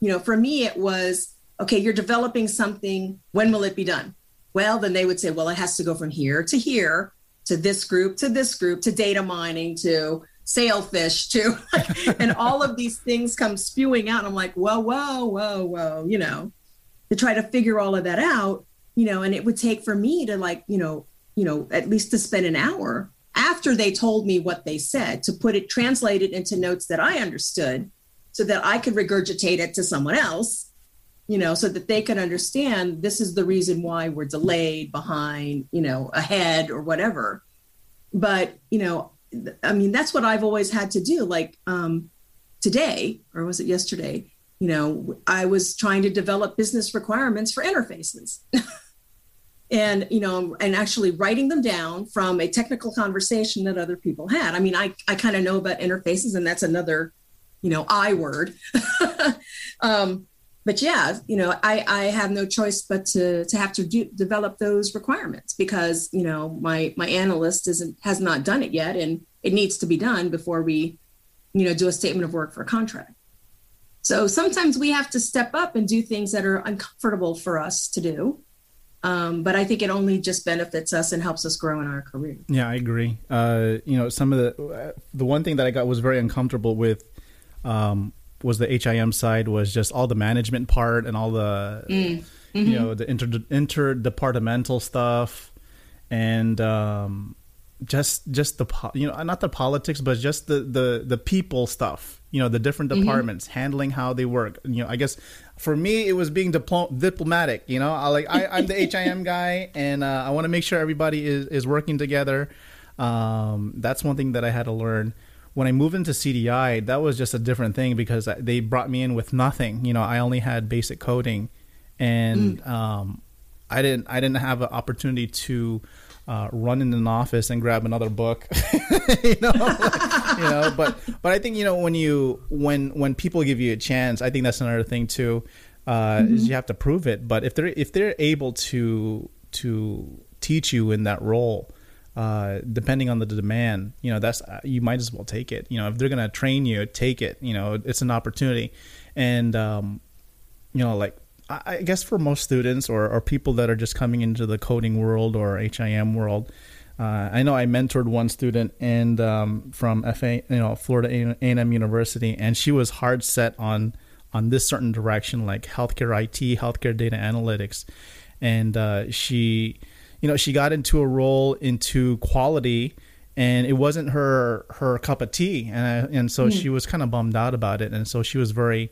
you know, for me, it was okay, you're developing something. When will it be done? Well, then they would say, well, it has to go from here to here to this group to this group to data mining to sailfish to, and all of these things come spewing out. And I'm like, whoa, whoa, whoa, whoa, you know, to try to figure all of that out, you know, and it would take for me to like, you know, you know, at least to spend an hour after they told me what they said to put it translated into notes that I understood so that I could regurgitate it to someone else, you know, so that they could understand this is the reason why we're delayed, behind, you know, ahead or whatever. But, you know, I mean, that's what I've always had to do. Like um, today, or was it yesterday? You know, I was trying to develop business requirements for interfaces. and you know and actually writing them down from a technical conversation that other people had i mean i, I kind of know about interfaces and that's another you know i word um, but yeah you know i i have no choice but to to have to do, develop those requirements because you know my my analyst isn't has not done it yet and it needs to be done before we you know do a statement of work for a contract so sometimes we have to step up and do things that are uncomfortable for us to do um, but I think it only just benefits us and helps us grow in our career. Yeah, I agree. Uh, you know, some of the uh, the one thing that I got was very uncomfortable with um, was the HIM side was just all the management part and all the mm. mm-hmm. you know the inter interdepartmental stuff and um, just just the you know not the politics but just the the the people stuff you know the different mm-hmm. departments mm-hmm. handling how they work you know i guess for me it was being diplo- diplomatic you know i like I, am the HIM guy and uh, i want to make sure everybody is is working together um, that's one thing that i had to learn when i moved into cdi that was just a different thing because they brought me in with nothing you know i only had basic coding and mm. um, i didn't i didn't have an opportunity to uh, run in an office and grab another book, you know, like, you know. But but I think you know when you when when people give you a chance, I think that's another thing too. Uh, mm-hmm. Is you have to prove it. But if they're if they're able to to teach you in that role, uh, depending on the demand, you know, that's uh, you might as well take it. You know, if they're gonna train you, take it. You know, it's an opportunity, and um, you know, like I guess for most students or, or people that are just coming into the coding world or HIM world, uh, I know I mentored one student and um, from FA, you know, Florida A&M University, and she was hard set on on this certain direction, like healthcare IT, healthcare data analytics, and uh, she, you know, she got into a role into quality, and it wasn't her her cup of tea, and I, and so mm. she was kind of bummed out about it, and so she was very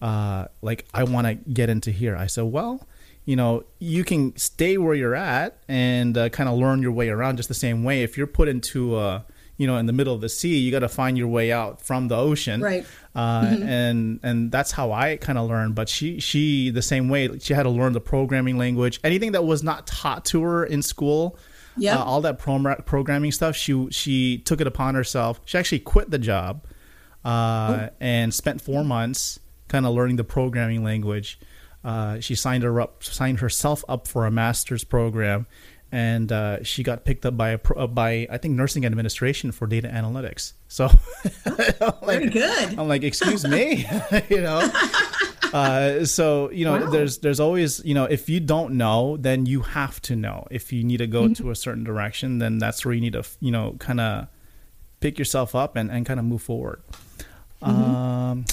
uh, like I want to get into here. I said, well, you know, you can stay where you're at and uh, kind of learn your way around just the same way. If you're put into a, you know, in the middle of the sea, you got to find your way out from the ocean, right? Uh, mm-hmm. And and that's how I kind of learned. But she she the same way. She had to learn the programming language. Anything that was not taught to her in school, yeah, uh, all that prom- programming stuff. She she took it upon herself. She actually quit the job uh, oh. and spent four months kind of learning the programming language. Uh, she signed her up, signed herself up for a master's program, and uh, she got picked up by a uh, by I think nursing administration for data analytics. So, like, very good. I'm like, excuse me, you know. Uh, so you know, wow. there's there's always you know, if you don't know, then you have to know. If you need to go mm-hmm. to a certain direction, then that's where you need to you know kind of pick yourself up and, and kind of move forward. Mm-hmm. Um,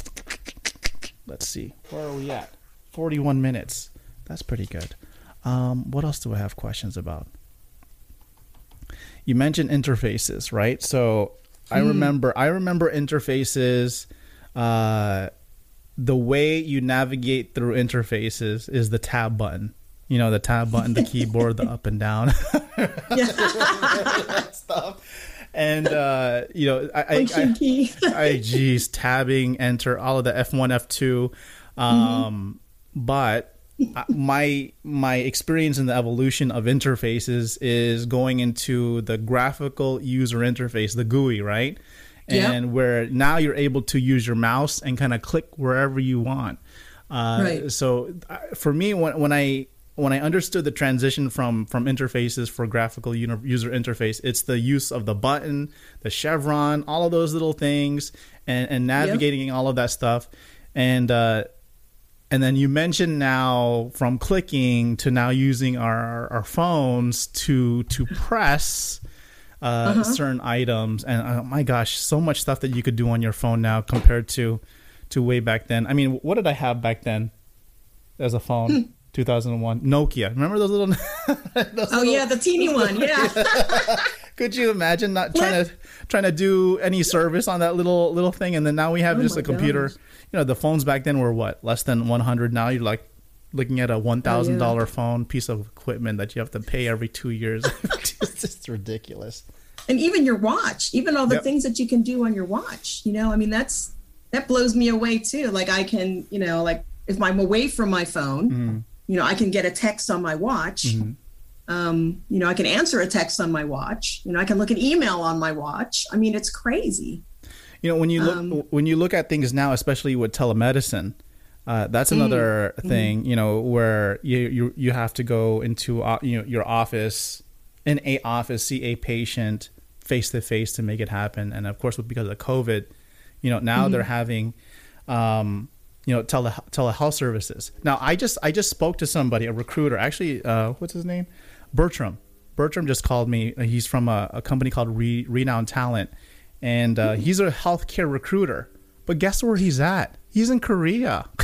let's see, where are we at? 41 minutes. That's pretty good. Um, what else do I have questions about? You mentioned interfaces, right? So I hmm. remember I remember interfaces. Uh, the way you navigate through interfaces is the tab button. You know, the tab button, the keyboard, the up and down. stuff and uh, you know, I, I, I, I, geez, tabbing, enter, all of the F one, F two, um, mm-hmm. but my my experience in the evolution of interfaces is going into the graphical user interface, the GUI, right? And yep. where now you're able to use your mouse and kind of click wherever you want. Uh, right. So uh, for me, when when I when I understood the transition from from interfaces for graphical user interface, it's the use of the button, the chevron, all of those little things, and, and navigating yep. all of that stuff, and uh, and then you mentioned now from clicking to now using our our phones to to press. Uh, uh-huh. certain items and oh my gosh so much stuff that you could do on your phone now compared to to way back then i mean what did i have back then as a phone hmm 2001 Nokia. Remember those little? those Oh little- yeah, the teeny one. Yeah. Could you imagine not trying to trying to do any service on that little little thing, and then now we have Oh just a computer. gosh. You know, the phones back then were what less than 100. Now you're like looking at a one thousand dollar phone piece of equipment that you have to pay every two years. it's just ridiculous. and even your watch, even all the Yep. things that you can do on your watch. You know, I mean, that's that blows me away too. Like I can, you know, like if I'm away from my phone, Mm-hmm. you know, I can get a text on my watch. Um, you know, I can answer a text on my watch. You know, I can look at email on my watch. I mean, it's crazy. You know, when you look Um, when you look at things now, especially with telemedicine, uh, that's Mm, another mm-hmm. thing. You know, where you you you have to go into uh, you know your office in a office, see a patient face to face to make it happen. And of course, because of COVID, you know now Mm-hmm. they're having. Um, you know, tele telehealth services. Now, I just I just spoke to somebody, a recruiter. Actually, uh, what's his name? Bertram. Bertram just called me. Uh, He's from a, a company called Re, Renowned Talent, and uh, he's a healthcare recruiter. But guess where he's at? He's in Korea.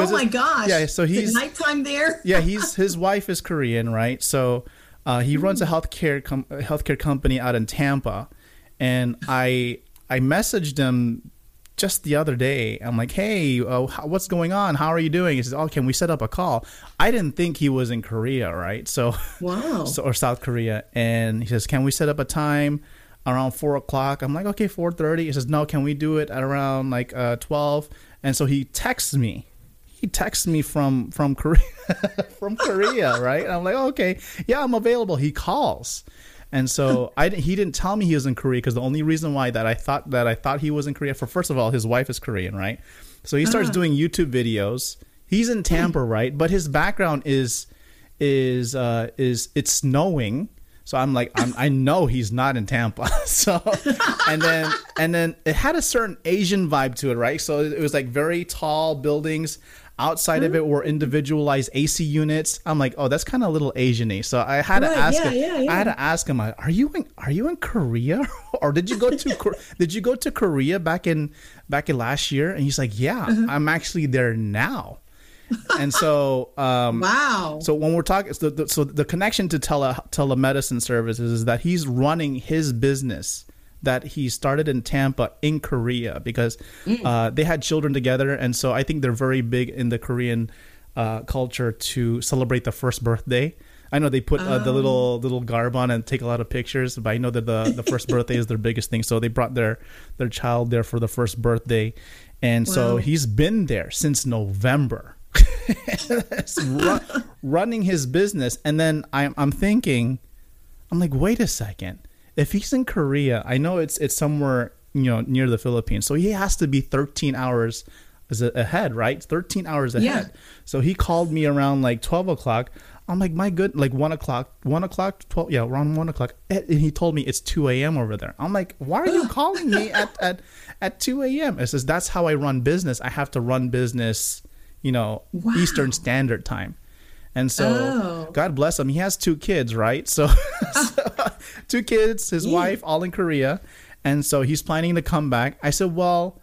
Oh my gosh. yeah, so he's- nighttime there. yeah, he's his wife is Korean, right? So uh, he runs a healthcare com- healthcare company out in Tampa, and I I messaged him just the other day. I'm like, hey, uh, what's going on? How are you doing? He says, oh, can we set up a call? I didn't think he was in Korea, right? So, Wow. so or South Korea, and he says, can we set up a time? Around four o'clock, I'm like, okay, four thirty. He says, no, can we do it at around like uh, twelve? And so he texts me, he texts me from from Korea from Korea, right? And I'm like, okay, yeah, I'm available. He calls, and so I he didn't tell me he was in Korea because the only reason why that I thought that I thought he was in Korea for first of all, his wife is Korean, right? So he starts doing YouTube videos. He's in Tampa, right? But his background is is uh, is it's snowing. So I'm like, I'm, I know he's not in Tampa. So, and then and then it had a certain Asian vibe to it, right? So it was like very tall buildings. Outside of it were individualized AC units. I'm like, oh, that's kind of a little Asian-y. So I had Right, to ask yeah, him. yeah, yeah. I had to ask him, are you in are you in Korea or did you go to did you go to Korea back in back in last year? And he's like, yeah, Uh-huh. I'm actually there now. And so um, Wow. so when we're talking, so the, so the connection to tele telemedicine services is that he's running his business that he started in Tampa in Korea because uh, they had children together, and so I think they're very big in the Korean uh, culture to celebrate the first birthday. I know they put uh, the little little garb on and take a lot of pictures, but I know that the, the first birthday is their biggest thing. So they brought their their child there for the first birthday, and so he's been there since November. run, running his business. And then I'm, I'm thinking i'm like wait a second if he's in korea i know it's it's somewhere you know near the philippines. So he has to be 13 hours ahead right? 13 hours ahead. Yeah. so he called me around like 12 o'clock. I'm like my good like 1 o'clock 1 o'clock 12 yeah around 1 o'clock. And he told me it's 2 a.m over there. I'm like why are you calling me at, at at 2 a.m it says that's how i run business. I have to run business you know Wow. eastern standard time and so Oh. god bless him. He has two kids right? So, so two kids his Yeah. wife all in korea. And so he's planning to come back. I said well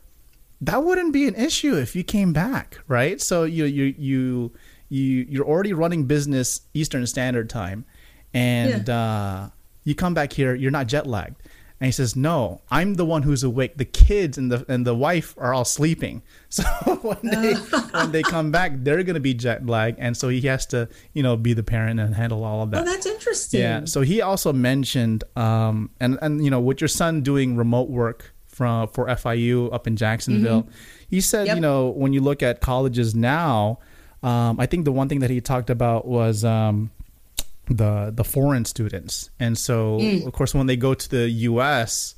that wouldn't be an issue if you came back right? So you you you you you're already running business eastern standard time. And uh you come back here you're not jet lagged and he says no i'm the one who's awake the kids and the and the wife are all sleeping so when they when they come back they're going to be jet lagged and so he has to you know be the parent and handle all of that oh, that's interesting. yeah. So he also mentioned, um, and and you know, with your son doing remote work from for FIU up in Jacksonville, he said, Mm-hmm. Yep. you know, when you look at colleges now, um, I think the one thing that he talked about was. Um, the the foreign students and so Mm. of course when they go to the US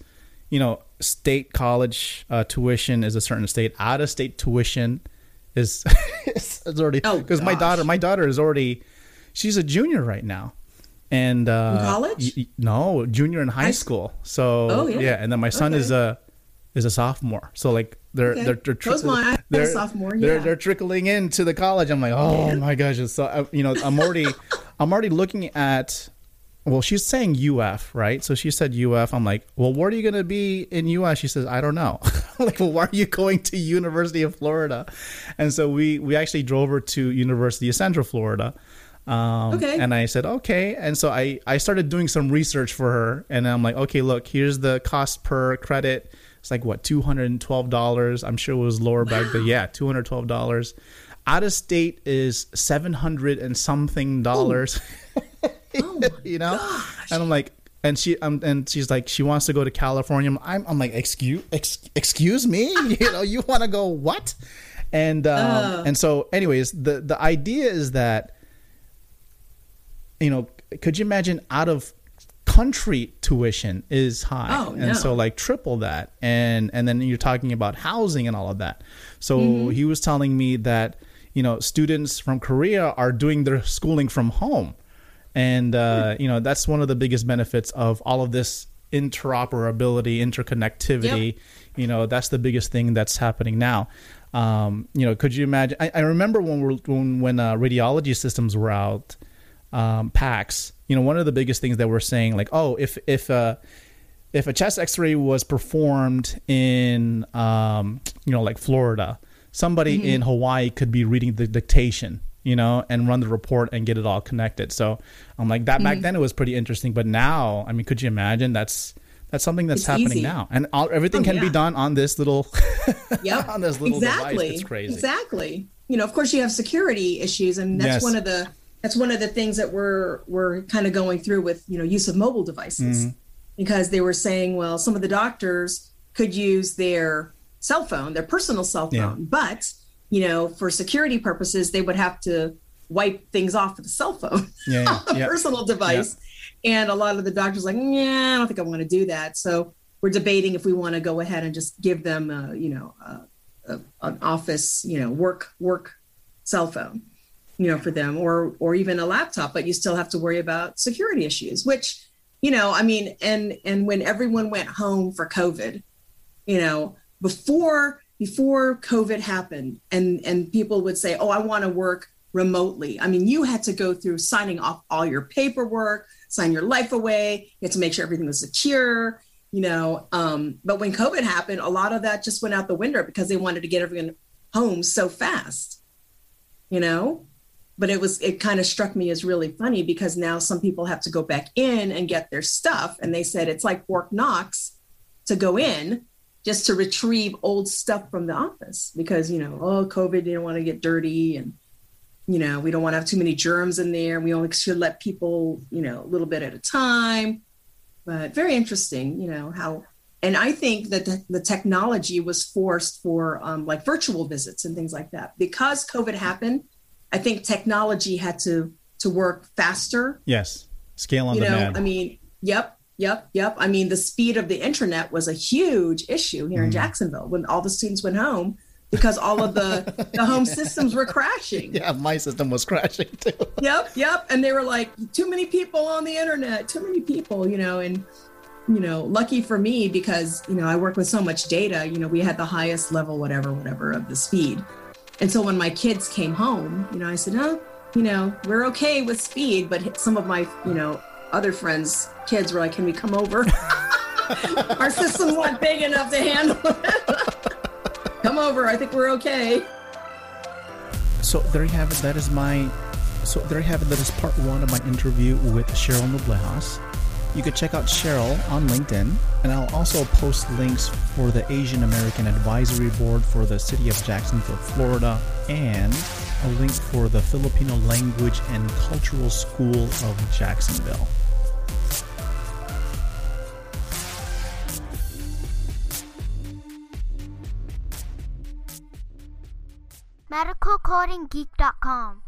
you know state college uh, tuition is a certain state out of state tuition is is already Oh, because my daughter my daughter is already she's a junior right now and uh In college? y- no junior in high High school so Oh, yeah. and then my son is a is a sophomore so like they're Okay. they're they're, tri- my they're sophomore, they're, they're trickling into the college i'm like oh my gosh so uh, you know i'm already i'm already looking at well, she's saying UF, right? So she said UF. I'm like, well, where are you going to be in UF? She says, I don't know. like, well, why are you going to University of Florida? And so we we actually drove her to University of Central Florida. Um, Okay. And I said, okay. And so I, I started doing some research for her. And I'm like, okay, look, here's the cost per credit. It's like, what, $212? I'm sure it was lower back but Yeah, $212. Out of state is 700 and something dollars. Oh you know? And I'm like, and she um, and she's like she wants to go to California. I'm I'm like excuse ex, excuse me, you know you want to go what? And um, Uh. and so anyways, the the idea is that you know could you imagine out of country tuition is high. Oh, and no. so like triple that. And and then you're talking about housing and all of that. So Mm-hmm. he was telling me that you know students from korea are doing their schooling from home. And uh, Hmm. you know that's one of the biggest benefits of all of this interoperability interconnectivity. You know that's the biggest thing that's happening now. Um, you know could you imagine? I, I remember when we're when when uh, radiology systems were out um, PACS, you know, one of the biggest things that we're saying, like, oh, if if uh, if a chest X-ray was performed in, um, you know, like Florida, somebody in Hawaii could be reading the dictation, you know, and run the report and get it all connected. So I'm like that back then it was pretty interesting, but now, I mean, could you imagine? That's that's something that's It's happening easy. now, and all, everything Oh, can be done on this little Yep. on this little exactly. device. It's crazy. Exactly. You know, of course you have security issues and that's Yes. one of the that's one of the things that we're we're kind of going through with, you know, use of mobile devices. Mm-hmm. Because they were saying, well, some of the doctors could use their cell phone, their personal cell phone, Yeah. but you know, for security purposes, they would have to wipe things off with a cell phone. Yeah, yeah, a yeah. personal device. And a lot of the doctors like, yeah, I don't think I want to do that. So we're debating if we want to go ahead and just give them, a, you know, a, a, an office, you know, work work cell phone, you know, for them, or or even a laptop. But you still have to worry about security issues, which, you know, I mean, and and when everyone went home for COVID, you know, before before COVID happened, and and people would say, "Oh, I want to work remotely." I mean, you had to go through signing off all your paperwork, sign your life away. You had to make sure everything was secure, you know. Um, but when COVID happened, a lot of that just went out the window because they wanted to get everyone home so fast, you know. But it was it kind of struck me as really funny because now some people have to go back in and get their stuff, and they said it's like Fort Knox to go in just to retrieve old stuff from the office because you know oh covid you don't want to get dirty and you know we don't want to have too many germs in there. We only should let people you know a little bit at a time. But very interesting you know how and i think that the, the technology was forced for um, like virtual visits and things like that. Because covid happened i think technology had to to work faster. Yes, scale on you know i mean yep yep yep. I mean the speed of the internet was a huge issue here in Mm-hmm. jacksonville when all the students went home because all of the the home systems were crashing. Yeah, my system was crashing too. yep yep. And they were like too many people on the internet too many people you know and you know lucky for me because you know i work with so much data you know we had the highest level whatever whatever of the speed and so when my kids came home you know i said oh you know we're okay with speed but some of my you know other friends kids were like can we come over our systems weren't big enough to handle it come over i think we're okay So there you have it. That is my. So there you have it. That is part one of my interview with Cheryl Noblejas. You can check out Cheryl on LinkedIn, and I'll also post links for the Asian American Advisory Board for the City of Jacksonville, Florida, and a link for the Filipino Language and Cultural School of Jacksonville. medicalcodinggeek.com